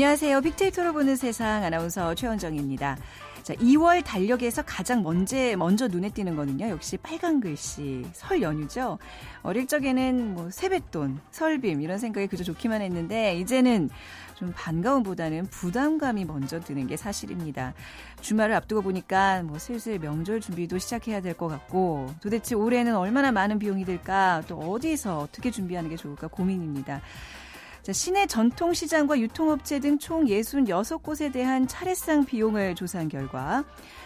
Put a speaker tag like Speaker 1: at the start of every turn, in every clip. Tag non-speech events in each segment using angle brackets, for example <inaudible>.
Speaker 1: 안녕하세요. 빅데이터로 보는 세상 아나운서 최원정입니다. 자, 2월 달력에서 가장 먼저, 먼저 눈에 띄는 거는요. 역시 빨간 글씨, 설 연휴죠. 어릴 적에는 뭐 세뱃돈, 설빔 이런 생각이 그저 좋기만 했는데 이제는 좀 반가움보다는 부담감이 먼저 드는 게 사실입니다. 주말을 앞두고 보니까 뭐 슬슬 명절 준비도 시작해야 될 것 같고 도대체 올해는 얼마나 많은 비용이 들까 또 어디서 어떻게 준비하는 게 좋을까 고민입니다. 자, 시내 전통시장과 유통업체 등 총 66곳에 대한 차례상 비용을 조사한 결과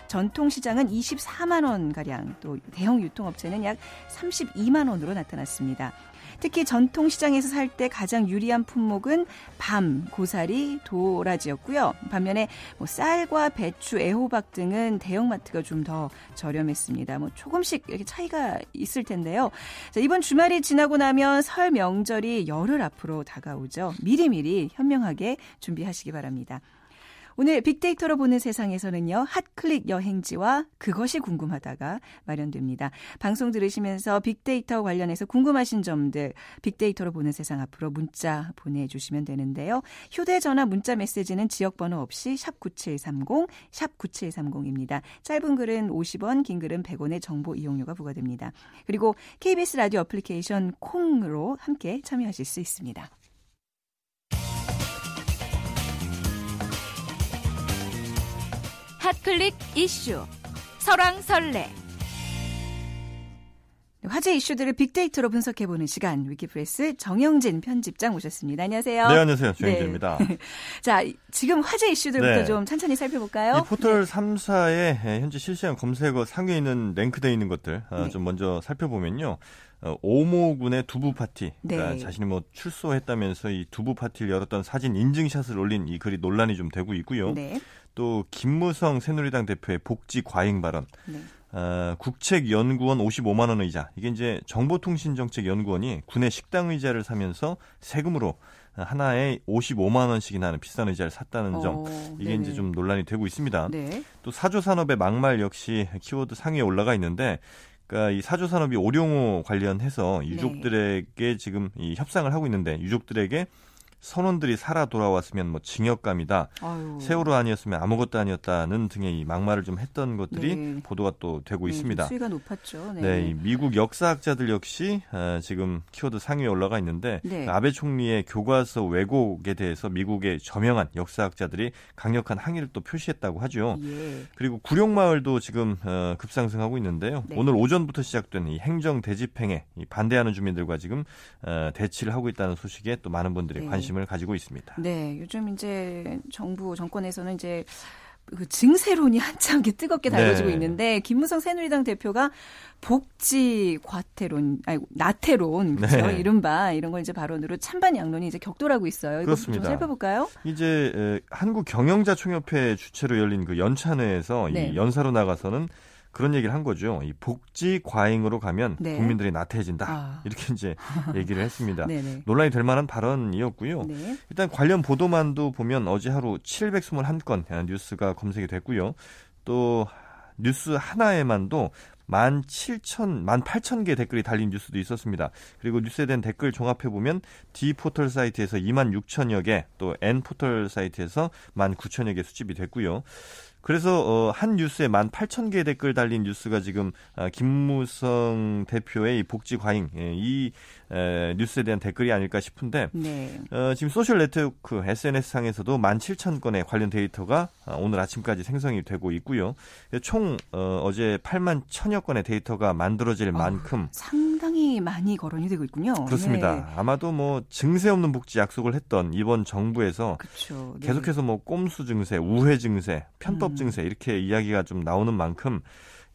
Speaker 1: 전통시장은 24만 원가량 또 대형 유통업체는 약 32만 원으로 나타났습니다. 특히 전통시장에서 살 때 가장 유리한 품목은 밤, 고사리, 도라지였고요. 반면에 뭐 쌀과 배추, 애호박 등은 대형마트가 좀 더 저렴했습니다. 뭐 조금씩 이렇게 차이가 있을 텐데요. 자, 이번 주말이 지나고 나면 설 명절이 열흘 앞으로 다가오죠. 미리미리 현명하게 준비하시기 바랍니다. 오늘 빅데이터로 보는 세상에서는요, 핫클릭 여행지와 그것이 궁금하다가 마련됩니다. 방송 들으시면서 빅데이터 관련해서 궁금하신 점들, 빅데이터로 보는 세상 앞으로 문자 보내주시면 되는데요. 휴대전화 문자 메시지는 지역번호 없이 샵9730, 샵9730입니다. 짧은 글은 50원, 긴 글은 100원의 정보 이용료가 부과됩니다. 그리고 KBS 라디오 어플리케이션 콩으로 함께 참여하실 수 있습니다. 핫클릭 이슈 설왕설래 화제 이슈들을 빅데이터로 분석해보는 시간 위키프레스 정영진 편집장 모셨습니다. 안녕하세요.
Speaker 2: 네, 안녕하세요. 정영진입니다.
Speaker 1: 네. <laughs> 자, 지금 화제 이슈들부터 네. 좀 천천히 살펴볼까요?
Speaker 2: 이 포털 네. 3사의 현재 실시간 검색어 상위에 있는 랭크되어 있는 것들 어, 네. 좀 먼저 살펴보면요. 어, 오모군의 두부 파티, 그러니까 네. 자신이 뭐 출소했다면서 이 두부 파티를 열었던 사진 인증샷을 올린 이 글이 논란이 좀 되고 있고요. 네. 또 김무성 새누리당 대표의 복지 과잉 발언. 네. 어, 국책연구원 55만 원 의자. 이게 이제 정보통신정책연구원이 구내 식당 의자를 사면서 세금으로 하나에 55만 원씩이나 하는 비싼 의자를 샀다는 점. 어, 이게 네네. 이제 좀 논란이 되고 있습니다. 네. 또 사조 산업의 막말 역시 키워드 상위에 올라가 있는데 그러니까 이 사조 산업이 오룡호 관련해서 네. 유족들에게 네. 지금 이 협상을 하고 있는데 유족들에게 선원들이 살아 돌아왔으면 뭐 징역감이다. 아유. 세월호 아니었으면 아무것도 아니었다는 등의 이 막말을 좀 했던 것들이 네. 보도가 또 되고 네, 있습니다.
Speaker 1: 수위가 높았죠.
Speaker 2: 네. 네 미국 역사학자들 역시 어, 지금 키워드 상위에 올라가 있는데 네. 아베 총리의 교과서 왜곡에 대해서 미국의 저명한 역사학자들이 강력한 항의를 또 표시했다고 하죠. 예. 그리고 구룡마을도 지금 어, 급상승하고 있는데요. 네. 오늘 오전부터 시작된 이 행정 대집행에 반대하는 주민들과 지금 어, 대치를 하고 있다는 소식에 또 많은 분들이 네. 관심 관심을 가지고 있습니다.
Speaker 1: 네, 요즘 이제 정부 정권에서는 이제 그 증세론이 한참 뜨겁게 달궈지고 네. 있는데 김무성 새누리당 대표가 복지 과태론, 아니 나태론, 그렇죠? 네. 이른바 이런 걸 이제 발언으로 찬반 양론이 이제 격돌하고 있어요.
Speaker 2: 그렇습니다.
Speaker 1: 좀 살펴볼까요?
Speaker 2: 이제 에, 한국 경영자 총협회 주최로 열린 그 연찬회에서 네. 이 연사로 나가서는 그런 얘기를 한 거죠. 이 복지 과잉으로 가면 네. 국민들이 나태해진다. 아. 이렇게 이제 <laughs> 얘기를 했습니다. 논란이 될 만한 발언이었고요. 네. 일단 관련 보도만도 보면 어제 하루 721건 뉴스가 검색이 됐고요. 또 뉴스 하나에만도 17,000, 18,000개 댓글이 달린 뉴스도 있었습니다. 그리고 뉴스에 대한 댓글 종합해보면 D 포털 사이트에서 2만 6천여 개, 또 N 포털 사이트에서 1만 9천여 개 수집이 됐고요. 그래서 어, 한 뉴스에 만 8천 개 댓글 달린 뉴스가 지금 아, 김무성 대표의 복지 과잉. 예, 이 에, 뉴스에 대한 댓글이 아닐까 싶은데 네. 어, 지금 소셜 네트워크 SNS 상에서도 만 7천 건의 관련 데이터가 아, 오늘 아침까지 생성이 되고 있고요. 총 어, 어제 8만 천여 건의 데이터가 만들어질 어, 만큼
Speaker 1: 상당히 많이 거론이 되고 있군요.
Speaker 2: 그렇습니다. 네. 아마도 뭐 증세 없는 복지 약속을 했던 이번 정부에서 그쵸, 네. 계속해서 뭐 꼼수 증세, 우회 증세, 편법 음. 증세 이렇게 이야기가 좀 나오는 만큼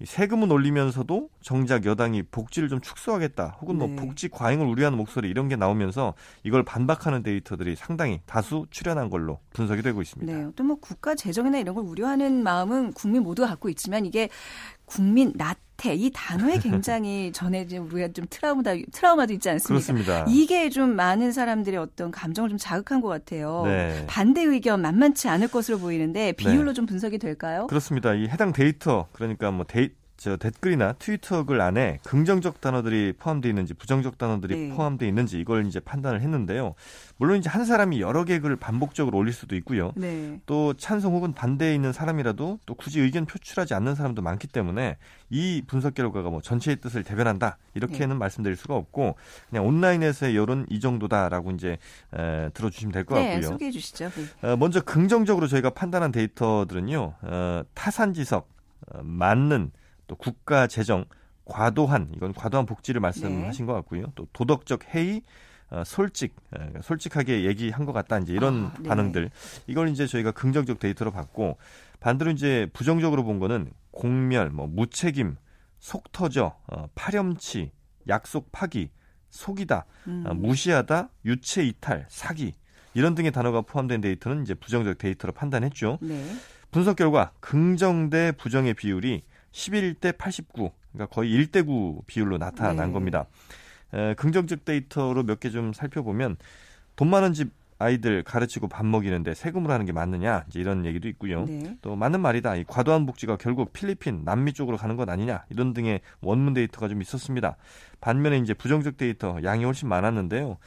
Speaker 2: 세금은 올리면서도 정작 여당이 복지를 좀 축소하겠다 혹은 뭐 네. 복지 과잉을 우려하는 목소리 이런 게 나오면서 이걸 반박하는 데이터들이 상당히 다수 출현한 걸로 분석이 되고 있습니다.
Speaker 1: 네, 또 뭐 국가 재정이나 이런 걸 우려하는 마음은 국민 모두가 갖고 있지만 이게 국민 나 태 이 단어에 굉장히 <laughs> 전에 우리가 좀 트라우마다 트라우마도 있지 않습니까?
Speaker 2: 그렇습니다.
Speaker 1: 이게 좀 많은 사람들의 어떤 감정을 좀 자극한 것 같아요. 네. 반대 의견 만만치 않을 것으로 보이는데 비율로 네. 좀 분석이 될까요?
Speaker 2: 그렇습니다. 이 해당 데이터 그러니까 뭐 데이 저 댓글이나 트위터 글 안에 긍정적 단어들이 포함되어 있는지 부정적 단어들이 네. 포함되어 있는지 이걸 이제 판단을 했는데요. 물론 이제 한 사람이 여러 개 글을 반복적으로 올릴 수도 있고요. 네. 또 찬성 혹은 반대에 있는 사람이라도 또 굳이 의견 표출하지 않는 사람도 많기 때문에 이 분석 결과가 뭐 전체의 뜻을 대변한다 이렇게는 네. 말씀드릴 수가 없고 그냥 온라인에서의 여론 이 정도다라고 이제 에, 들어주시면 될것 네, 같고요.
Speaker 1: 소개해 주시죠.
Speaker 2: 어, 먼저 긍정적으로 저희가 판단한 데이터들은요. 어, 타산지석, 어, 맞는, 또 국가 재정, 과도한 이건 과도한 복지를 말씀하신 네. 것 같고요. 또 도덕적 해이, 어, 솔직, 어, 솔직하게 얘기한 것 같다. 이제 이런 아, 네. 반응들. 이걸 이제 저희가 긍정적 데이터로 봤고 반대로 이제 부정적으로 본 거는 공멸, 뭐 무책임, 속 터져, 어, 파렴치, 약속 파기, 속이다, 음. 어, 무시하다, 유체 이탈, 사기 이런 등의 단어가 포함된 데이터는 이제 부정적 데이터로 판단했죠. 네. 분석 결과 긍정 대 부정의 비율이 11대 89, 그러니까 거의 1대 9 비율로 나타난 네. 겁니다. 에, 긍정적 데이터로 몇 개 좀 살펴보면 돈 많은 집 아이들 가르치고 밥 먹이는데 세금으로 하는 게 맞느냐 이제 이런 얘기도 있고요. 네. 또 맞는 말이다. 이 과도한 복지가 결국 필리핀, 남미 쪽으로 가는 것 아니냐 이런 등의 원문 데이터가 좀 있었습니다. 반면에 이제 부정적 데이터 양이 훨씬 많았는데요.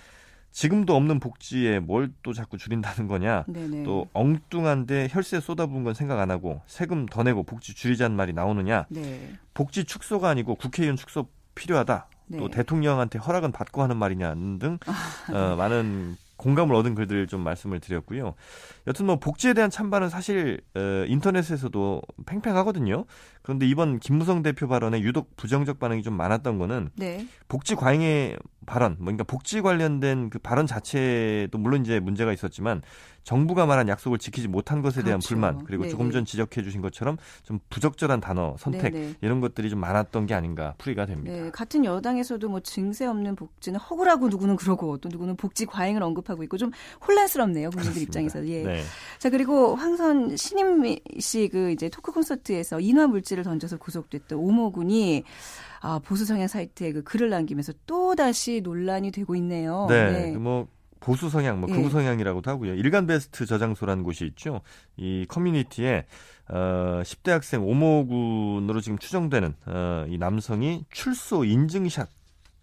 Speaker 2: 지금도 없는 복지에 뭘 또 자꾸 줄인다는 거냐. 네네. 또 엉뚱한데 혈세 쏟아부은 건 생각 안 하고 세금 더 내고 복지 줄이자는 말이 나오느냐. 네. 복지 축소가 아니고 국회의원 축소 필요하다. 네. 또 대통령한테 허락은 받고 하는 말이냐 등 아, 어, 많은 공감을 얻은 글들을 좀 말씀을 드렸고요. 여튼 뭐 복지에 대한 찬반은 사실 어, 인터넷에서도 팽팽하거든요. 그런데 이번 김무성 대표 발언에 유독 부정적 반응이 좀 많았던 거는 네. 복지 과잉의 발언, 뭐 그러니까 복지 관련된 그 발언 자체도 물론 이제 문제가 있었지만 정부가 말한 약속을 지키지 못한 것에 대한 그렇죠. 불만 그리고 네네. 조금 전 지적해 주신 것처럼 좀 부적절한 단어 선택 네네. 이런 것들이 좀 많았던 게 아닌가 풀이가 됩니다. 네,
Speaker 1: 같은 여당에서도 뭐 증세 없는 복지는 허구라고 누구는 그러고 또 누구는 복지 과잉을 언급하고 있고 좀 혼란스럽네요 국민들 입장에서. 예. 네. 자 그리고 황선 신은미 씨 그 이제 토크 콘서트에서 인화 물질을 던져서 구속됐던 오모군이 아, 보수 성향 사이트에 그 글을 남기면서 또 다시 논란이 되고 있네요.
Speaker 2: 네. 네. 뭐 보수 성향, 뭐 극우 예. 성향이라고도 하고요. 일간 베스트 저장소라는 곳이 있죠. 이 커뮤니티에 어 10대 학생 오모군으로 지금 추정되는 어, 이 남성이 출소 인증샷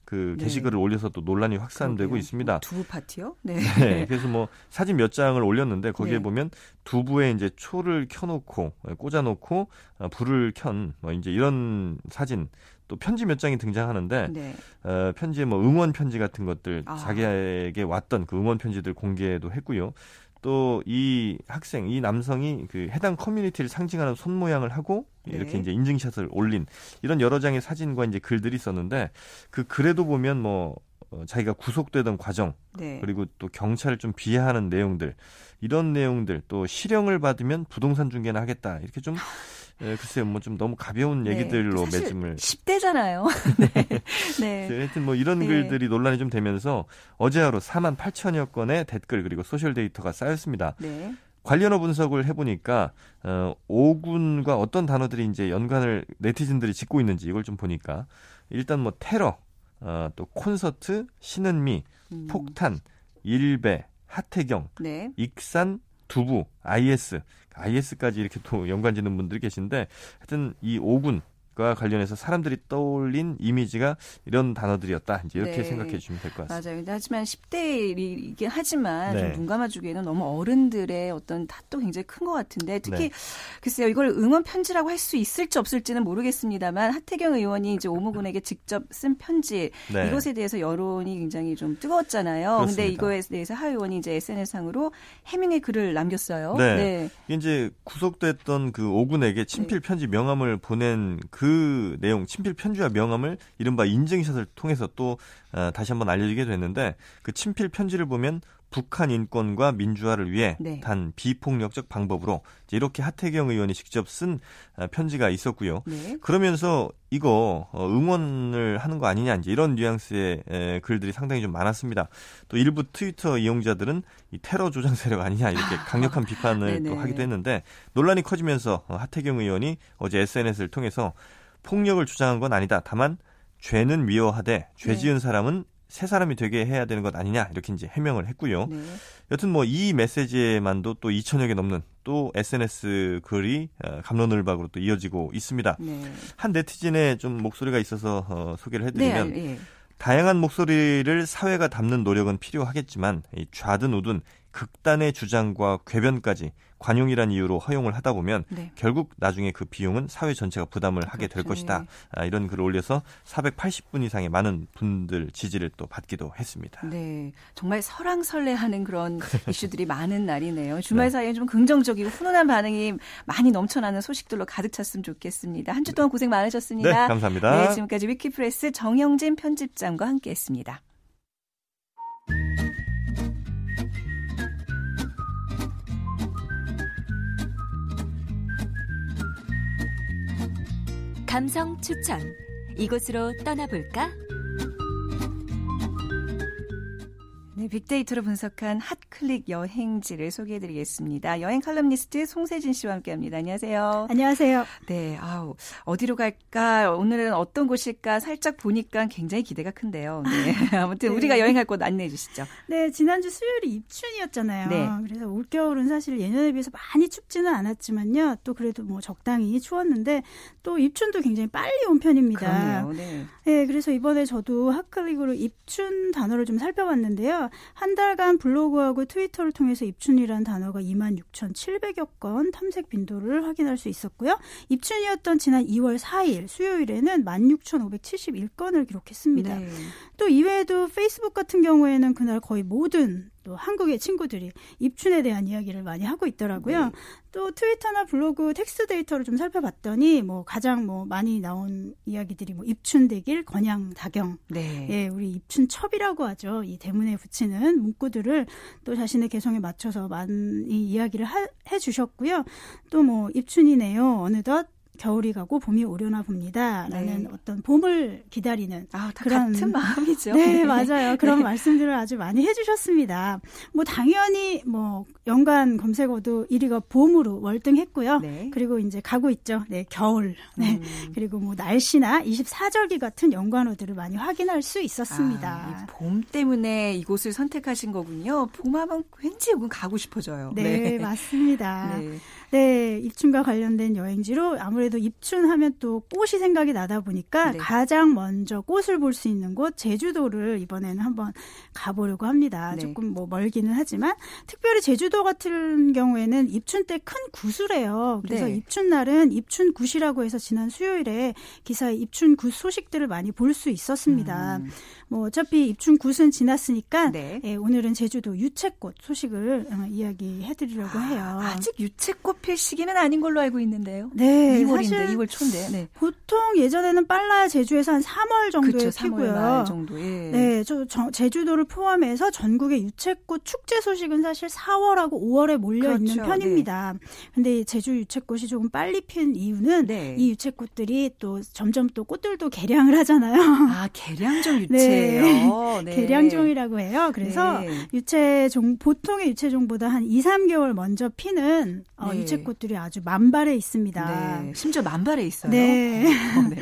Speaker 2: 그 네. 게시글을 네. 올려서 또 논란이 확산되고 그러게요. 있습니다. 뭐
Speaker 1: 두부 파티요? 네.
Speaker 2: 네. <laughs> 그래서 뭐 사진 몇 장을 올렸는데 거기에 네. 보면 두부에 이제 초를 켜놓고 꽂아놓고 어, 불을 켠 뭐 이제 이런 사진 또 편지 몇 장이 등장하는데 네. 어, 편지에 뭐 응원 편지 같은 것들 아. 자기에게 왔던 그 응원 편지들 공개도 했고요. 또 이 학생, 이 남성이 그 해당 커뮤니티를 상징하는 손 모양을 하고 네. 이렇게 이제 인증샷을 올린 이런 여러 장의 사진과 이제 글들이 있었는데 그 글에도 보면 뭐 어, 자기가 구속되던 과정 네. 그리고 또 경찰을 좀 비하하는 내용들 이런 내용들 또 실형을 받으면 부동산 중개나 하겠다 이렇게 좀 <laughs> 예, 글쎄요, 뭐 좀 너무 가벼운 네, 얘기들로 <laughs> 네, 매짐을.
Speaker 1: 10대잖아요. 네. 네.
Speaker 2: 하여튼 뭐 이런 네. 글들이 논란이 좀 되면서 어제 하루 4만 8천여 건의 댓글 그리고 소셜 데이터가 쌓였습니다. 네. 관련어 분석을 해보니까 어, 오군과 어떤 단어들이 이제 연관을 네티즌들이 짓고 있는지 이걸 좀 보니까 일단 뭐 테러, 어, 또 콘서트, 신은미, 음. 폭탄, 일배, 하태경, 네. 익산, 두부, IS, IS까지 이렇게 또 <laughs> 연관 짓는 분들이 계신데 하여튼 이 오군 과 관련해서 사람들이 떠올린 이미지가 이런 단어들이었다. 이제 이렇게 네. 생각해 주시면 될 것 같습니다.
Speaker 1: 맞아요. 하지만 10대이긴 하지만 네. 좀 눈 감아주기에는 너무 어른들의 어떤 탓도 굉장히 큰 것 같은데 특히 네. 글쎄요 이걸 응원 편지라고 할 수 있을지 없을지는 모르겠습니다만 하태경 의원이 이제 오모군에게 직접 쓴 편지 네. 이것에 대해서 여론이 굉장히 좀 뜨거웠잖아요. 그렇습니다. 근데 이거에 대해서 하 의원이 이제 SNS상으로 해명의 글을 남겼어요.
Speaker 2: 네. 네. 이제 구속됐던 그 오군에게 친필 네. 편지 명함을 보낸 그그 내용 친필 편지와 명함을 이른바 인증샷을 통해서 또 어, 다시 한번 알려지게 됐는데 그 친필 편지를 보면 북한 인권과 민주화를 위해 네. 단 비폭력적 방법으로 이렇게 하태경 의원이 직접 쓴 어, 편지가 있었고요. 네. 그러면서 이거 어, 응원을 하는 거 아니냐 이제 이런 뉘앙스의 글들이 상당히 좀 많았습니다. 또 일부 트위터 이용자들은 이 테러 조장 세력 아니냐 이렇게 <laughs> 강력한 비판을 또 하기도 했는데 논란이 커지면서 어, 하태경 의원이 어제 SNS를 통해서 폭력을 주장한 건 아니다. 다만 죄는 미워하되 죄 네. 지은 사람은 새 사람이 되게 해야 되는 것 아니냐 이렇게 이제 해명을 했고요. 네. 여튼 뭐 이 메시지에만도 또 2천여 개 넘는 또 SNS 글이 어, 감론을박으로 또 이어지고 있습니다. 네. 한 네티즌의 좀 목소리가 있어서 어, 소개를 해드리면 네, 예. 다양한 목소리를 사회가 담는 노력은 필요하겠지만 좌든 우든 극단의 주장과 궤변까지 관용이란 이유로 허용을 하다 보면 네. 결국 나중에 그 비용은 사회 전체가 부담을 하게 될 그렇죠. 것이다. 네. 아, 이런 글을 올려서 480분 이상의 많은 분들 지지를 또 받기도 했습니다.
Speaker 1: 네, 정말 설왕설래하는 그런 <laughs> 이슈들이 많은 날이네요. 주말 네. 사이에 좀 긍정적이고 훈훈한 반응이 많이 넘쳐나는 소식들로 가득 찼으면 좋겠습니다. 한 주 동안 고생 많으셨습니다.
Speaker 2: 네, 감사합니다.
Speaker 1: 네, 지금까지 위키프레스 정영진 편집장과 함께했습니다.
Speaker 3: 감성 추천. 이곳으로 떠나볼까?
Speaker 1: 빅데이터로 분석한 핫클릭 여행지를 소개해드리겠습니다. 여행 칼럼니스트 송세진 씨와 함께합니다. 안녕하세요.
Speaker 4: 안녕하세요.
Speaker 1: 네, 아우 어디로 갈까? 오늘은 어떤 곳일까? 살짝 보니까 굉장히 기대가 큰데요. 네, <laughs> 아무튼 네. 우리가 여행할 곳 안내해 주시죠.
Speaker 4: 네, 지난주 수요일이 입춘이었잖아요. 네. 그래서 올 겨울은 사실 예년에 비해서 많이 춥지는 않았지만요. 또 그래도 뭐 적당히 추웠는데 또 입춘도 굉장히 빨리 온 편입니다.
Speaker 1: 그러네요. 네.
Speaker 4: 네, 그래서 이번에 저도 핫클릭으로 입춘 단어를 좀 살펴봤는데요. 한 달간 블로그하고 트위터를 통해서 입춘이라는 단어가 26,700여 건 탐색 빈도를 확인할 수 있었고요. 입춘이었던 지난 2월 4일 수요일에는 16,571건을 기록했습니다. 네. 또 이외에도 페이스북 같은 경우에는 그날 거의 모든 또 한국의 친구들이 입춘에 대한 이야기를 많이 하고 있더라고요. 네. 또 트위터나 블로그 텍스트 데이터를 좀 살펴봤더니 뭐 가장 뭐 많이 나온 이야기들이 뭐 입춘 대길, 건양, 다경, 네. 예, 우리 입춘첩이라고 하죠. 이 대문에 붙이는 문구들을 또 자신의 개성에 맞춰서 많이 이야기를 하, 해주셨고요. 또 뭐 입춘이네요. 어느덧 겨울이 가고 봄이 오려나 봅니다라는 네. 어떤 봄을 기다리는
Speaker 1: 아, 그런 같은 마음이죠. <laughs>
Speaker 4: 네, 네. 맞아요. 그런 네. 말씀들을 아주 많이 해주셨습니다. 뭐 당연히 뭐 연간 검색어도 1위가 봄으로 월등했고요. 네. 그리고 이제 가고 있죠. 네, 겨울. 네, 음. 그리고 뭐 날씨나 24절기 같은 연관어들을 많이 확인할 수 있었습니다.
Speaker 1: 아, 봄 때문에 이곳을 선택하신 거군요. 봄하면 왠지 여기 가고 싶어져요.
Speaker 4: 네, 네. 맞습니다. 네. 네, 입춘과 관련된 여행지로 아무래도 입춘하면 또 꽃이 생각이 나다 보니까 네. 가장 먼저 꽃을 볼 수 있는 곳 제주도를 이번에는 한번 가보려고 합니다. 네. 조금 뭐 멀기는 하지만 특별히 제주도 같은 경우에는 입춘 때 큰 굿을 해요. 그래서 네. 입춘 날은 입춘 굿이라고 해서 지난 수요일에 기사에 입춘 굿 소식들을 많이 볼 수 있었습니다. 음. 뭐 어차피 입춘 굿은 지났으니까 네. 예, 오늘은 제주도 유채꽃 소식을 어, 이야기해드리려고 해요.
Speaker 1: 아, 아직 유채꽃 필 시기는 아닌 걸로 알고 있는데요.
Speaker 4: 네,
Speaker 1: 2월인데 2월 초인데. 네.
Speaker 4: 보통 예전에는 빨라야 제주에서 한 3월 정도에 그쵸, 피고요. 3월
Speaker 1: 정도. 예.
Speaker 4: 네, 저, 저, 제주도를 포함해서 전국의 유채꽃 축제 소식은 사실 4월하고 5월에 몰려 그렇죠. 있는 편입니다. 네. 근데 제주 유채꽃이 조금 빨리 핀 이유는 네. 이 유채꽃들이 또 점점 또 꽃들도 개량을 하잖아요.
Speaker 1: 아, 개량종 <laughs> 유채예요. <laughs>
Speaker 4: 네. 개량종이라고 해요. 그래서 네. 유채종 보통의 유채종보다 한 2, 3개월 먼저 피는 어, 네. 유채꽃들이 아주 만발해 있습니다.
Speaker 1: 네. 심지어 만발해 있어요.
Speaker 4: 네. 어, 네.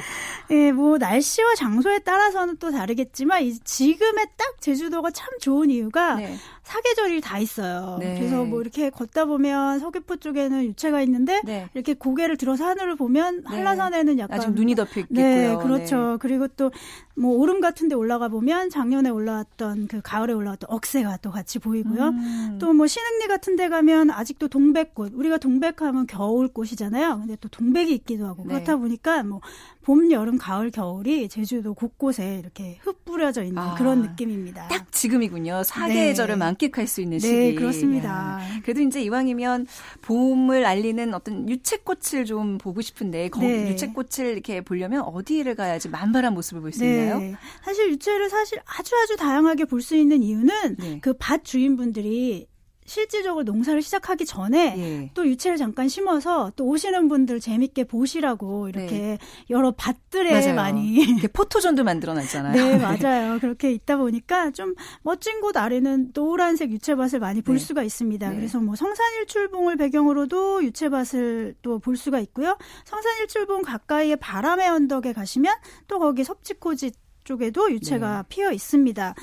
Speaker 4: 네, <laughs> 뭐 날씨와 장소에 따라서는 또 다르겠지만 이 지금의 딱 제주도가 참 좋은 이유가 네. 사계절이 다 있어요. 네. 그래서 뭐 이렇게 걷다 보면 서귀포 쪽에는 유채가 있는데 네. 이렇게 고개를 들어서 하늘을 보면 네. 한라산에는 약간
Speaker 1: 아직 눈이 덮여 있겠고요.
Speaker 4: 네, 그렇죠. 네. 그리고 또 뭐 오름 같은 데 올라가 보면 작년에 올라왔던 그 가을에 올라왔던 억새가 또 같이 보이고요. 음. 또뭐 신흥리 같은 데 가면 아직도 동백꽃. 우리가 동 백하면 겨울꽃이잖아요. 근데 또 동백이 있기도 하고 네. 그렇다 보니까 뭐 봄, 여름, 가을, 겨울이 제주도 곳곳에 이렇게 흩뿌려져 있는 아, 그런 느낌입니다.
Speaker 1: 딱 지금이군요. 사계절을 네. 만끽할 수 있는 네, 시기.
Speaker 4: 네, 그렇습니다.
Speaker 1: 야. 그래도 이제 이왕이면 봄을 알리는 어떤 유채꽃을 좀 보고 싶은데 거, 네. 유채꽃을 이렇게 보려면 어디를 가야지 만발한 모습을 볼수 네. 있나요?
Speaker 4: 사실 유채를 사실 아주 아주 다양하게 볼 수 있는 이유는 네. 그밭 주인분들이 실질적으로 농사를 시작하기 전에 예. 또 유채를 잠깐 심어서 또 오시는 분들 재밌게 보시라고 이렇게 네. 여러 밭들에 맞아요. 많이
Speaker 1: 포토존도 만들어놨잖아요. <laughs>
Speaker 4: 네, 맞아요. 그렇게 있다 보니까 좀 멋진 곳 아래는 노란색 유채밭을 많이 볼 네. 수가 있습니다. 네. 그래서 뭐 성산일출봉을 배경으로도 유채밭을 또 볼 수가 있고요. 성산일출봉 가까이에 바람의 언덕에 가시면 또 거기 섭지코지 쪽에도 유채가 네. 피어 있습니다.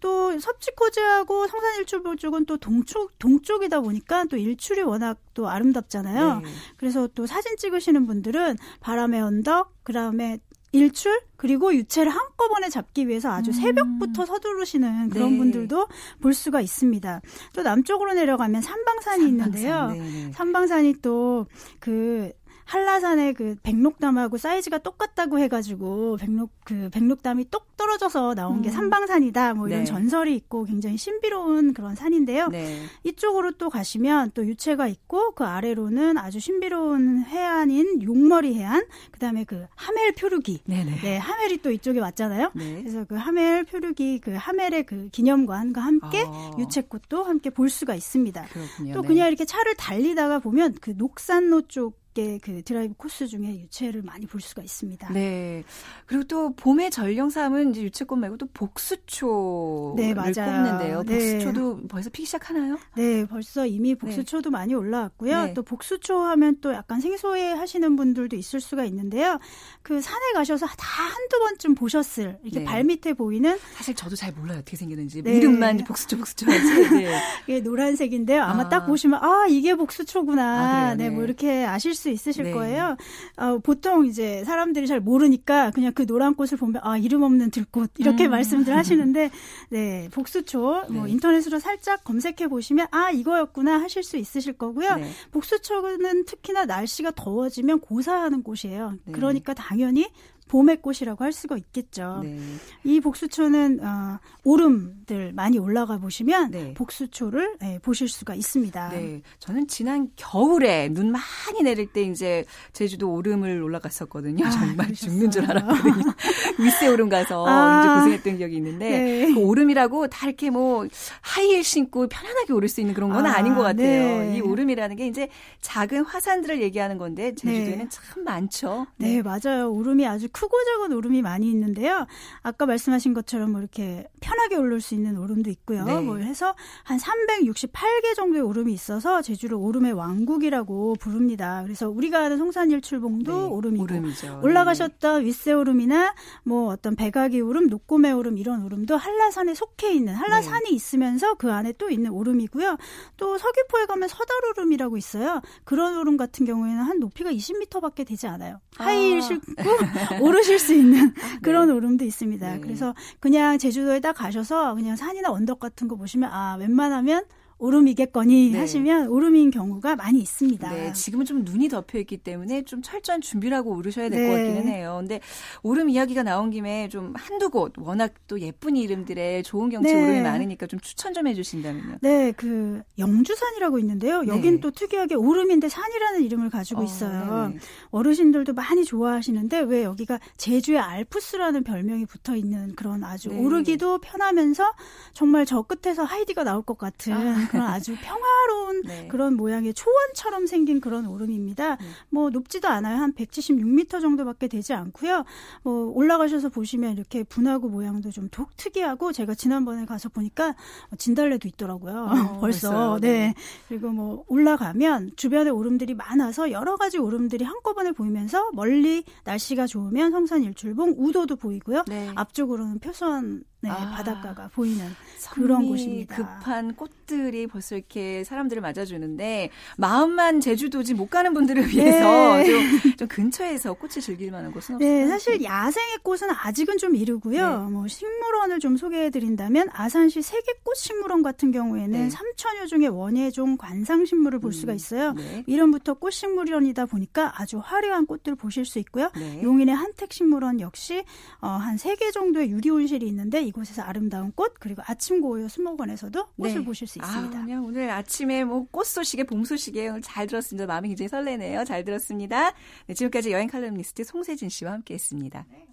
Speaker 4: 또 섭지코지하고 성산일출봉 쪽은 또 동쪽 동쪽이다 보니까 또 일출이 워낙 또 아름답잖아요. 네. 그래서 또 사진 찍으시는 분들은 바람의 언덕, 그다음에 일출 그리고 유채를 한꺼번에 잡기 위해서 아주 음. 새벽부터 서두르시는 그런 네. 분들도 볼 수가 있습니다. 또 남쪽으로 내려가면 삼방산이 삼방산, 있는데요. 네네. 삼방산이 또 그 한라산의 그 백록담하고 사이즈가 똑같다고 해가지고 백록 그 백록담이 똑 떨어져서 나온 게 음. 삼방산이다 뭐 이런 네. 전설이 있고 굉장히 신비로운 그런 산인데요. 네. 이쪽으로 또 가시면 또 유채가 있고 그 아래로는 아주 신비로운 해안인 용머리 해안 그다음에 그 하멜 표류기 네네. 네 하멜이 또 이쪽에 왔잖아요. 네. 그래서 그 하멜 표류기 그 하멜의 그 기념관과 함께 아. 유채꽃도 함께 볼 수가 있습니다. 그렇군요. 또 네. 그냥 이렇게 차를 달리다가 보면 그 녹산로 쪽 그 드라이브 코스 중에 유채를 많이 볼 수가 있습니다.
Speaker 1: 네. 그리고 또 봄의 전령사는 이제 유채꽃 말고 또 복수초를 네, 맞아요. 꼽는데요. 네. 복수초도 네. 벌써 피기 시작하나요?
Speaker 4: 네, 벌써 이미 네. 복수초도 네. 많이 올라왔고요. 네. 또 복수초 하면 또 약간 생소해 하시는 분들도 있을 수가 있는데요. 그 산에 가셔서 다 한두 번쯤 보셨을 이렇게 네. 발밑에 보이는
Speaker 1: 사실 저도 잘 몰라요. 어떻게 생겼는지. 이름만 복수초 복수초 하지.
Speaker 4: 네. <laughs> 이게 노란색인데요. 아마 아. 딱 보시면 아, 이게 복수초구나. 아, 네, 뭐 이렇게 아실 수수 있으실 네. 거예요. 어, 보통 이제 사람들이 잘 모르니까 그냥 그 노란 꽃을 보면 아 이름 없는 들꽃 이렇게 음. 말씀들 하시는데 <laughs> 네 복수초 뭐 네. 인터넷으로 살짝 검색해 보시면 아 이거였구나 하실 수 있으실 거고요. 네. 복수초는 특히나 날씨가 더워지면 고사하는 꽃이에요. 네. 그러니까 당연히 봄의 꽃이라고 할 수가 있겠죠. 네. 이 복수초는 어, 오름 들 많이 올라가 보시면 네. 복수초를 네, 보실 수가 있습니다. 네.
Speaker 1: 저는 지난 겨울에 눈 많이 내릴 때 이제 제주도 오름을 올라갔었거든요. 아, 정말 그러셨어요. 죽는 줄 알았거든요. <laughs> 윗세 오름 가서 아, 이제 고생했던 기억이 있는데 네. 그 오름이라고 다 이렇게 뭐 하이힐 신고 편안하게 오를 수 있는 그런 건 아, 닌것 같아요. 네. 이 오름이라는 게 이제 작은 화산들을 얘기하는 건데 제주도에는 네. 참 많죠.
Speaker 4: 네, 맞아요. 오름이 아주 크고 작은 오름이 많이 있는데요. 아까 말씀하신 것처럼 뭐 이렇게 편하게 오를 수 있는 오름도 있고요. 네. 뭐 해서 한 368개 정도의 오름이 있어서 제주를 오름의 왕국이라고 부릅니다. 그래서 우리가 아는 송산일출봉도 네. 오름이고 오름이죠. 올라가셨던 네. 윗세오름이나 뭐 어떤 백악이 오름, 녹고매 오름 이런 오름도 한라산에 속해 있는 한라산이 네. 있으면서 그 안에 또 있는 오름이고요. 또 서귀포에 가면 서달오름이라고 있어요. 그런 오름 같은 경우에는 한 높이가 20m밖에 되지 않아요. 하이힐 아. 신고 <laughs> 오르실 수 있는 네. 그런 오름도 있습니다. 네. 그래서 그냥 제주도에 딱 가셔서 그냥 산이나 언덕 같은 거 보시면 아 웬만하면 오름이겠거니 네. 하시면 오름인 경우가 많이 있습니다. 네,
Speaker 1: 지금은 좀 눈이 덮여 있기 때문에 좀 철저한 준비를 하고 오르셔야 될것 네. 같기는 해요. 근데 오름 이야기가 나온 김에 좀 한두 곳 워낙 또 예쁜 이름들의 좋은 경치 네. 오름이 많으니까 좀 추천 좀 해주신다면요.
Speaker 4: 네, 그 영주산이라고 있는데요. 네. 여긴 또 특이하게 오름인데 산이라는 이름을 가지고 어, 있어요. 네 어르신들도 많이 좋아하시는데 왜 여기가 제주의 알프스라는 별명이 붙어 있는 그런 아주 네. 오르기도 편하면서 정말 저 끝에서 하이디가 나올 것 같은 아. <laughs> 그런 아주 평화로운 네. 그런 모양의 초원처럼 생긴 그런 오름입니다. 네. 뭐 높지도 않아요. 한 176m 정도밖에 되지 않고요. 뭐 올라가셔서 보시면 이렇게 분화구 모양도 좀 독 특이하고 제가 지난번에 가서 보니까 진달래도 있더라고요. 어, <laughs> 벌써. 네. 네. 그리고 뭐 올라가면 주변에 오름들이 많아서 여러 가지 오름들이 한꺼번에 보이면서 멀리 날씨가 좋으면 성산 일출봉 우도도 보이고요. 네. 앞쪽으로는 표선 네, 아, 바닷가가 보이는 그런 곳입니다.
Speaker 1: 급한 꽃들이 벌써 이렇게 사람들을 맞아주는데 마음만 제주도지 못 가는 분들을 <laughs> 위해서 네. 좀, 좀, 근처에서 꽃을 즐길 만한 곳은 없어요.
Speaker 4: 네, 사실 야생의 꽃은 아직은 좀 이르고요. 네. 뭐 식물원을 좀 소개해드린다면 아산시 세계꽃식물원 같은 경우에는 네. 3천여 종의 원예종 관상식물을 볼 음, 수가 있어요. 네. 이름부터 꽃식물원이다 보니까 아주 화려한 꽃들을 보실 수 있고요. 네. 용인의 한택식물원 역시 어, 한 세 개 정도의 유리온실이 있는데 이곳에서 아름다운 꽃 그리고 아침 고요 수목원에서도 꽃을 네. 보실 수 있습니다.
Speaker 1: 아, 그냥 오늘 아침에 뭐 꽃 소식에 봄 소식에 오늘 잘 들었습니다. 마음이 굉장히 설레네요. 잘 들었습니다. 네, 지금까지 여행 칼럼니스트 송세진 씨와 함께했습니다. 네.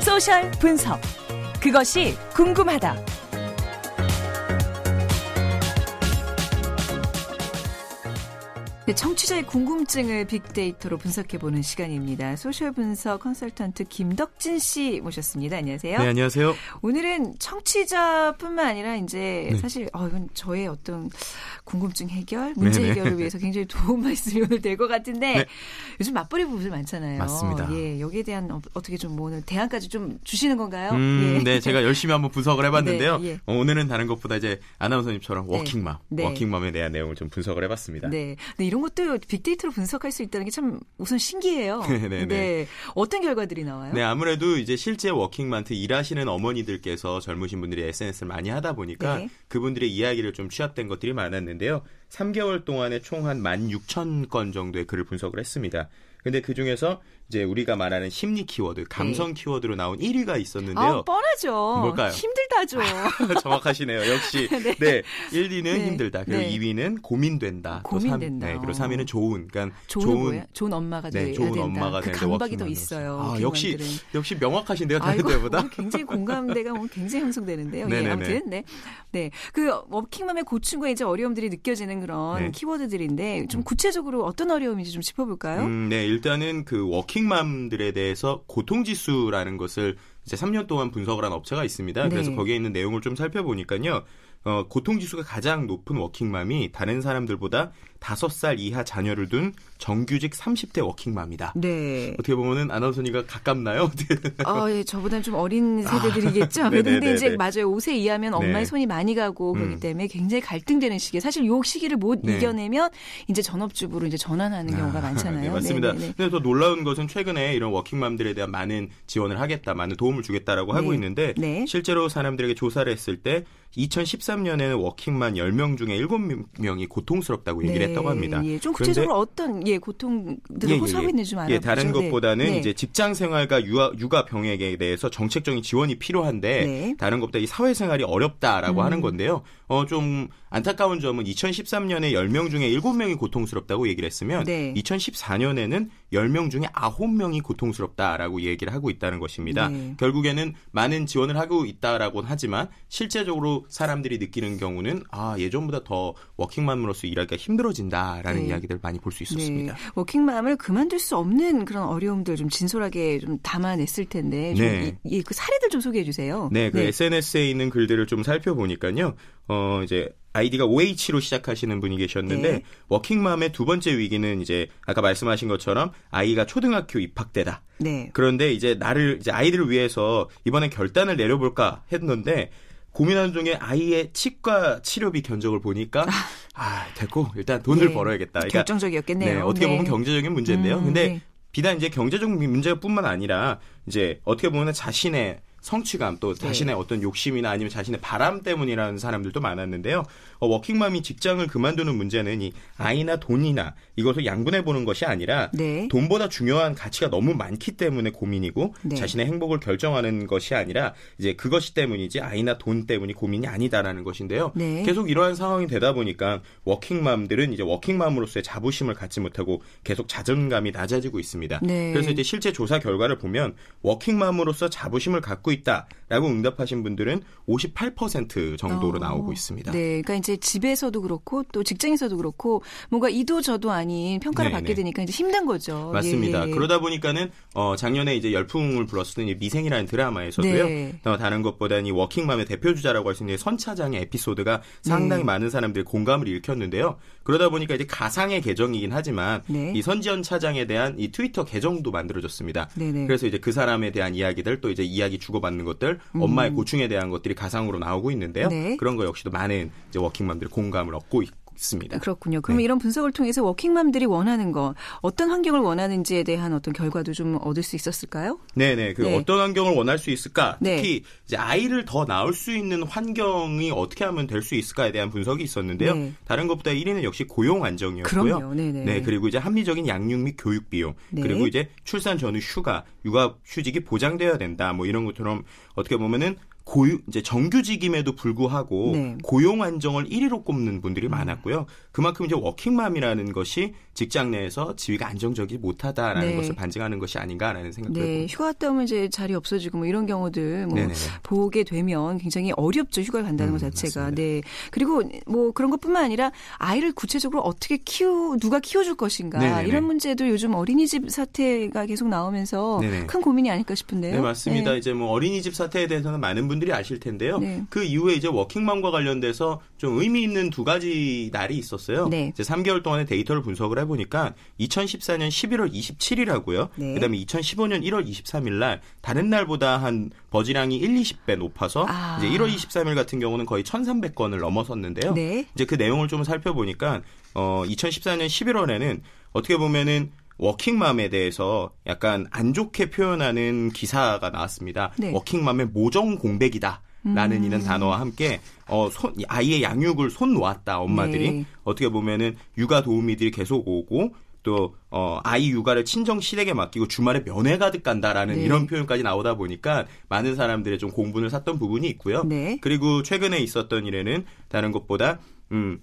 Speaker 1: 소셜 분석. 그것이 궁금하다. 청취자의 궁금증을 빅데이터로 분석해보는 시간입니다. 소셜 분석 컨설턴트 김덕진 씨 모셨습니다. 안녕하세요.
Speaker 5: 네, 안녕하세요.
Speaker 1: 오늘은 청취자뿐만 아니라 이제 네. 사실 어, 이건 저의 어떤 궁금증 해결, 문제 네네. 해결을 위해서 굉장히 도움 <laughs> 말씀이 오늘 될 것 같은데 네. 요즘 맞벌이 부부들 많잖아요.
Speaker 5: 맞습니다.
Speaker 1: 예, 여기에 대한 어떻게 좀 오늘 대안까지 좀 주시는 건가요?
Speaker 5: 음, 예. 네, 제가 열심히 한번 분석을 해봤는데요. 네, 예. 어, 오늘은 다른 것보다 이제 아나운서님처럼 네. 워킹맘, 네. 워킹맘에 대한 내용을 좀 분석을 해봤습니다.
Speaker 1: 네, 네 이런 것도 빅데이터로 분석할 수 있다는 게 참 우선 신기해요. 네네. <laughs> 네, 어떤 결과들이 나와요?
Speaker 5: 네, 아무래도 이제 실제 워킹맘들 일하시는 어머니들께서 젊으신 분들이 SNS를 많이 하다 보니까 네. 그분들의 이야기를 좀 취합된 것들이 많았는데요. 3개월 동안에 총 한 16,000건 정도의 글을 분석을 했습니다. 근데 그 중에서 이제 우리가 말하는 심리 키워드, 감성 네. 키워드로 나온 1위가 있었는데요. 아,
Speaker 1: 뻔하죠.
Speaker 5: 뭘까요?
Speaker 1: 힘들다죠. <laughs>
Speaker 5: 정확하시네요. 역시. <laughs> 네. 네. 1위는 네. 힘들다. 그리고 네. 2위는 고민된다.
Speaker 1: 고민된다.
Speaker 5: 3, 네. 그리고 3위는 좋은. 그러니까
Speaker 1: 좋은 좋은 엄마가 네,
Speaker 5: 좋은
Speaker 1: 된다.
Speaker 5: 엄마가
Speaker 1: 그 강박이 더 있어요.
Speaker 5: 아, 역시 역시 명확하신데요. 다른 때보다.
Speaker 1: 굉장히 공감대가 굉장히 형성되는데요. 예, 아무튼 네. 네. 그 워킹맘의 고충과 이제 어려움들이 느껴지는 그런 네. 키워드들인데 좀 구체적으로 어떤 어려움인지 좀 짚어 볼까요?
Speaker 5: 음, 네. 일단은 그 워킹 맘들에 대해 대해서 고통 지수라는 것을 이제 3년 동안 분석을 한 업체가 있습니다. 네. 그래서 거기에 있는 내용을 좀 살펴보니까요. 어, 고통 지수가 가장 높은 워킹맘이 다른 사람들보다 5살 이하 자녀를 둔 정규직 30대 워킹맘이다.
Speaker 1: 네.
Speaker 5: 어떻게 보면은 아나운서님과 가깝나요? <laughs>
Speaker 1: 아, 예, 저보다는 좀 어린 세대들이겠죠. <laughs> 아, 그런데 이제 맞아요. 5세 이하면 엄마의 네. 손이 많이 가고 그렇기 음. 때문에 굉장히 갈등되는 시기에 사실 요 시기를 못 네. 이겨내면 이제 전업주부로 이제 전환하는 경우가 아, 많잖아요. 네,
Speaker 5: 맞습니다. 네네네. 근데 더 놀라운 것은 최근에 이런 워킹맘들에 대한 많은 지원을 하겠다, 많은 도움을 주겠다라고 하고 네. 있는데 네. 실제로 사람들에게 조사를 했을 때 2013년에는 워킹맘 10명 중에 7명이 고통스럽다고 얘기를 했다고 합니다.
Speaker 1: 예, 좀 구체적으로 어떤 예 고통들을 예, 호소하고 예, 예. 있는지 좀 알아보죠.
Speaker 5: 예, 다른 것보다는 네. 이제 직장 생활과 육아, 육아 병역에 대해서 정책적인 지원이 필요한데 네. 다른 것보다 이 사회생활이 어렵다라고 음. 하는 건데요. 어, 좀 안타까운 점은 2013년에 10명 중에 7명이 고통스럽다고 얘기를 했으면 네. 2014년에는 10명 중에 9명이 고통스럽다라고 얘기를 하고 있다는 것입니다. 네. 결국에는 많은 지원을 하고 있다라고는 하지만 실제적으로 사람들이 느끼는 경우는 아, 예전보다 더 워킹맘으로서 일하기가 힘들어진다라는 네. 이야기들 많이 볼 수 있었습니다. 네.
Speaker 1: 워킹맘을 그만둘 수 없는 그런 어려움들 좀 진솔하게 좀 담아냈을 텐데 좀 네. 이, 이, 그 사례들 좀 소개해 주세요.
Speaker 5: 네, 그 SNS에 있는 글들을 좀 살펴보니까요. 어, 이제 아이디가 OH로 시작하시는 분이 계셨는데 네. 워킹맘의 두 번째 위기는 이제 아까 말씀하신 것처럼 아이가 초등학교 입학 때다. 네. 그런데 이제 나를 이제 아이들을 위해서 이번에 결단을 내려볼까 했는데 고민하는 중에 아이의 치과 치료비 견적을 보니까 아 됐고 일단 돈을 네. 벌어야겠다.
Speaker 1: 그러니까, 결정적이었겠네요.
Speaker 5: 네, 어떻게 보면 네. 경제적인 문제인데요. 음, 근데 네. 비단 이제 경제적 문제뿐만 아니라 이제 어떻게 보면 자신의 성취감 또 네. 자신의 네. 어떤 욕심이나 아니면 자신의 바람 때문이라는 사람들도 많았는데요. 어, 워킹맘이 직장을 그만두는 문제는 이 아이나 돈이나 이것을 양분해 보는 것이 아니라 네. 돈보다 중요한 가치가 너무 많기 때문에 고민이고 네. 자신의 행복을 결정하는 것이 아니라 이제 그것이 때문이지 아이나 돈 때문이 고민이 아니다라는 것인데요. 네. 계속 이러한 상황이 되다 보니까 워킹맘들은 이제 워킹맘으로서의 자부심을 갖지 못하고 계속 자존감이 낮아지고 있습니다. 네. 그래서 이제 실제 조사 결과를 보면 워킹맘으로서 자부심을 갖고 있다라고 응답하신 분들은 58% 정도로 어. 나오고 있습니다.
Speaker 1: 네, 그러니까 이제 집에서도 그렇고 또 직장에서도 그렇고 뭔가 이도 저도 아닌 평가를 네네. 받게 되니까 이제 힘든 거죠.
Speaker 5: 맞습니다. 예. 그러다 보니까는 어, 작년에 이제 열풍을 불었었던 미생이라는 드라마에서도요. 네. 어, 다른 것보다는 이 워킹맘의 대표 주자라고 할 수 있는 선 차장의 에피소드가 상당히 네. 많은 사람들이 공감을 일으켰는데요. 그러다 보니까 이제 가상의 계정이긴 하지만 네. 이 선지현 차장에 대한 이 트위터 계정도 만들어졌습니다. 네네. 그래서 이제 그 사람에 대한 이야기들 또 이제 이야기 주고받는 것들, 음. 엄마의 고충에 대한 것들이 가상으로 나오고 있는데요. 네. 그런 거 역시도 많은 이제 워킹맘들이 공감을 얻고 있고 있습니다.
Speaker 1: 그렇군요. 그럼 네. 이런 분석을 통해서 워킹맘들이 원하는 거 어떤 환경을 원하는지에 대한 어떤 결과도 좀 얻을 수 있었을까요?
Speaker 5: 네네. 그 네. 어떤 환경을 원할 수 있을까? 네. 특히 이제 아이를 더 낳을 수 있는 환경이 어떻게 하면 될 수 있을까에 대한 분석이 있었는데요. 네. 다른 것보다 1위는 역시 고용 안정이었고요.
Speaker 1: 그럼요. 네네.
Speaker 5: 네. 그리고 이제 합리적인 양육 및 교육 비용 네. 그리고 이제 출산 전후 휴가, 육아 휴직이 보장되어야 된다. 뭐 이런 것처럼 어떻게 보면은 고유 이제 정규직임에도 불구하고 네. 고용 안정을 1위로 꼽는 분들이 음. 많았고요. 그만큼 이제 워킹맘이라는 것이 직장 내에서 지위가 안정적이 못하다라는 네. 것을 반증하는 것이 아닌가라는 생각도 네.
Speaker 1: 해봅니다. 휴가 때문에 이제 자리 없어지고 뭐 이런 경우들 뭐 네네. 보게 되면 굉장히 어렵죠. 휴가를 간다는 음, 것 자체가. 맞습니다. 네. 그리고 뭐 그런 것뿐만 아니라 아이를 구체적으로 어떻게 키우 누가 키워줄 것인가 네네네. 이런 문제도 요즘 어린이집 사태가 계속 나오면서 네네. 큰 고민이 아닐까 싶은데요.
Speaker 5: 네 맞습니다. 네. 이제 뭐 어린이집 사태에 대해서는 많은 분 들이 아실 텐데요. 네. 그 이후에 이제 워킹맘과 관련돼서 좀 의미 있는 두 가지 날이 있었어요. 네. 이제 3개월 동안의 데이터를 분석을 해보니까 2014년 11월 27일하고요. 네. 그다음에 2015년 1월 23일 날 다른 날보다 한 버지량이 1, 20배 높아서 아. 이제 1월 23일 같은 경우는 거의 1,300건을 넘어섰는데요. 네. 이제 그 내용을 좀 살펴보니까 어 2014년 11월에는 어떻게 보면은 워킹맘에 대해서 약간 안 좋게 표현하는 기사가 나왔습니다. 네. 워킹맘의 모정 공백이다. 라는 음. 이런 단어와 함께 어 손, 아이의 양육을 손 놓았다 엄마들이 네. 어떻게 보면은 육아 도우미들이 계속 오고 또 어, 아이 육아를 친정 시댁에 맡기고 주말에 면회 가득 간다라는 네. 이런 표현까지 나오다 보니까 많은 사람들의 좀 공분을 샀던 부분이 있고요. 네. 그리고 최근에 있었던 일에는 다른 것보다 음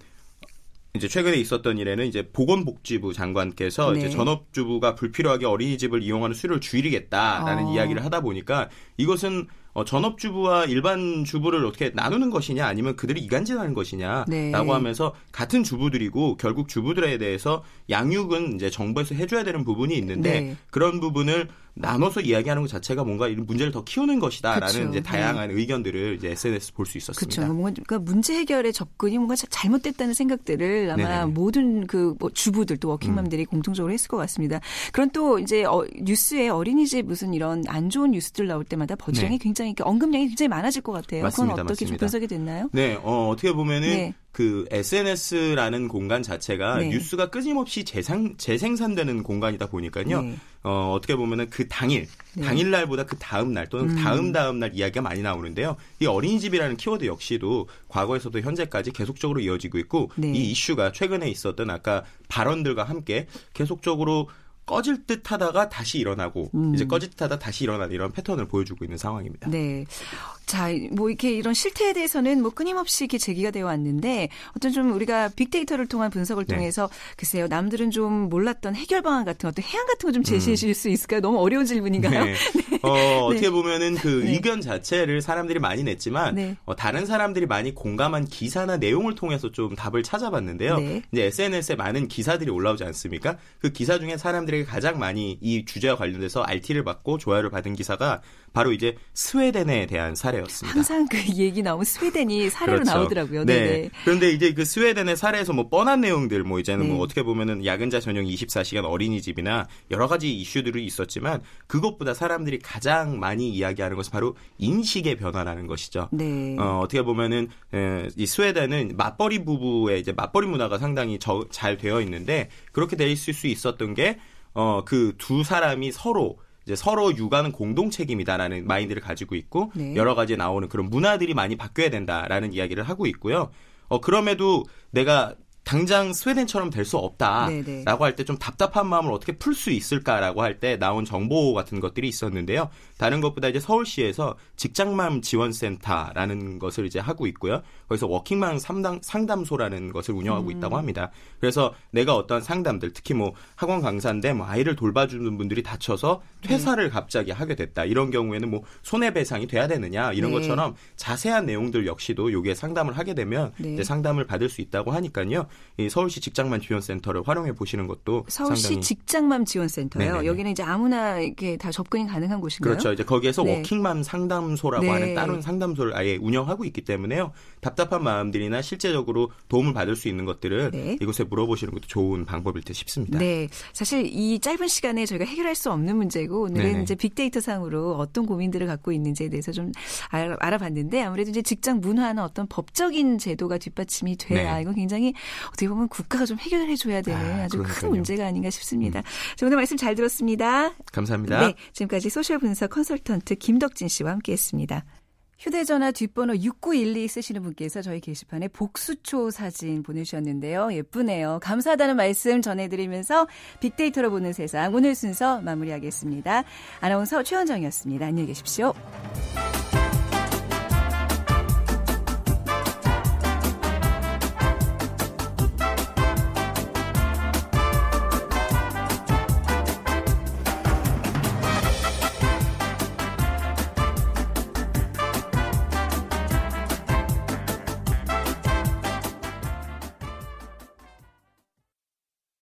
Speaker 5: 이제 최근에 있었던 일에는 이제 보건복지부 장관께서 네. 이제 전업주부가 불필요하게 어린이집을 이용하는 수를 줄이겠다라는 어. 이야기를 하다 보니까 이것은 어, 전업주부와 일반 주부를 어떻게 나누는 것이냐 아니면 그들이 이간질하는 것이냐라고 네. 하면서 같은 주부들이고 결국 주부들에 대해서 양육은 이제 정부에서 해줘야 되는 부분이 있는데 네. 그런 부분을 나눠서 이야기하는 것 자체가 뭔가 이런 문제를 더 키우는 것이다라는 그쵸. 이제 다양한 네. 의견들을 이제 SNS 볼 수 있었습니다.
Speaker 1: 그렇죠. 뭔가 그러니까 문제 해결의 접근이 뭔가 잘못됐다는 생각들을 아마 네네. 모든 그 뭐 주부들 또 워킹맘들이 음. 공통적으로 했을 것 같습니다. 그런 또 이제 어, 뉴스에 어린이집 무슨 이런 안 좋은 뉴스들 나올 때마다 버즈량이 네. 굉장히 언급량이 굉장히 많아질 것 같아요. 맞습니다. 그건 어떻게 맞습니다. 좀 분석이 됐나요?
Speaker 5: 네, 어, 어떻게 보면은 네. 그 SNS라는 공간 자체가 네. 뉴스가 끊임없이 재생, 재생산되는 공간이다 보니까요. 네. 어, 어떻게 보면은 그 당일, 네. 당일 날보다 그 다음 날 또는 음. 다음 다음 날 이야기가 많이 나오는데요. 이 어린이집이라는 키워드 역시도 과거에서도 현재까지 계속적으로 이어지고 있고 네. 이 이슈가 최근에 있었던 아까 발언들과 함께 계속적으로 꺼질 듯 하다가 다시 일어나고 음. 이제 꺼질 듯 하다 다시 일어나는 이런 패턴을 보여주고 있는 상황입니다.
Speaker 1: 네. 자, 뭐 이렇게 이런 실태에 대해서는 뭐 끊임없이 이렇게 제기가 되어 왔는데 어떤 좀 우리가 빅데이터를 통한 분석을 네. 통해서 글쎄요, 남들은 좀 몰랐던 해결 방안 같은 어떤 해안 같은 거 좀 제시해 음. 주실 음. 수 있을까요? 너무 어려운 질문인가요? 네. <laughs>
Speaker 5: 네. 어, 어떻게 네. 보면은 그 네. 의견 자체를 사람들이 많이 냈지만 네. 어, 다른 사람들이 많이 공감한 기사나 내용을 통해서 좀 답을 찾아봤는데요. 이제 SNS에 많은 기사들이 올라오지 않습니까? 그 기사 중에 사람들에게 가장 많이 이 주제와 관련돼서 RT를 받고 좋아요를 받은 기사가 바로 이제 스웨덴에 대한 사례였습니다.
Speaker 1: 항상 그 얘기 나오면 스웨덴이 사례로 그렇죠. 나오더라고요. 네. 네네.
Speaker 5: 그런데 이제 그 스웨덴의 사례에서 뭐 뻔한 내용들 뭐 이제는 뭐 네. 뭐 어떻게 보면은 야근자 전용 24시간 어린이집이나 여러 가지 이슈들이 있었지만 그것보다 사람들이 가장 많이 이야기하는 것은 바로 인식의 변화라는 것이죠. 네. 어, 어떻게 보면은 에, 이 스웨덴은 맞벌이 부부의 이제 맞벌이 문화가 상당히 저, 잘 되어 있는데 그렇게 돼 있을 수 있었던 게 어, 그 두 사람이 서로 이제 서로 육아는 공동 책임이다라는 마인드를 가지고 있고 네. 여러 가지 나오는 그런 문화들이 많이 바뀌어야 된다라는 이야기를 하고 있고요. 어 그럼에도 내가 당장 스웨덴처럼 될 수 없다라고 할 때 좀 답답한 마음을 어떻게 풀 수 있을까라고 할 때 나온 정보 같은 것들이 있었는데요. 다른 것보다 이제 서울시에서 직장맘 지원센터라는 것을 이제 하고 있고요. 거기서 워킹맘 상담, 상담소라는 것을 운영하고 음. 있다고 합니다. 그래서 내가 어떤 상담들 특히 뭐 학원 강사인데 뭐 아이를 돌봐주는 분들이 다쳐서 퇴사를 네. 갑자기 하게 됐다. 이런 경우에는 뭐 손해배상이 돼야 되느냐 이런 네. 것처럼 자세한 내용들 역시도 여기에 상담을 하게 되면 네. 상담을 받을 수 있다고 하니까요. 이 서울시 직장맘 지원센터를 활용해 보시는 것도
Speaker 1: 서울시
Speaker 5: 상당히...
Speaker 1: 직장맘 지원센터요. 네네네. 여기는 이제 아무나 이렇게 다 접근이 가능한 곳인가요?
Speaker 5: 그렇죠. 이제 거기에서 네. 워킹맘 상담소라고 네. 하는 다른 상담소를 아예 운영하고 있기 때문에요. 답답한 마음들이나 실제적으로 도움을 받을 수 있는 것들을 네. 이곳에 물어보시는 것도 좋은 방법일 듯 싶습니다.
Speaker 1: 네. 사실 이 짧은 시간에 저희가 해결할 수 없는 문제고 오늘은 네네. 이제 빅데이터 상으로 어떤 고민들을 갖고 있는지에 대해서 좀 알아봤는데 아무래도 이제 직장 문화나 어떤 법적인 제도가 뒷받침이 돼야 네. 이건 굉장히 어떻게 보면 국가가 좀 해결해 줘야 되는 아, 주큰 문제가 아닌가 싶습니다. 음. 오늘 말씀 잘 들었습니다.
Speaker 5: 감사합니다.
Speaker 1: 네. 지금까지 소셜 분석 컨설턴트 김덕진 씨와 함께했습니다. 휴대전화 뒷번호 6912 쓰시는 분께서 저희 게시판에 복수초 사진 보내주셨는데요. 예쁘네요. 감사하다는 말씀 전해드리면서 빅데이터로 보는 세상 오늘 순서 마무리하겠습니다. 아나운서 최원정이었습니다. 안녕히 계십시오.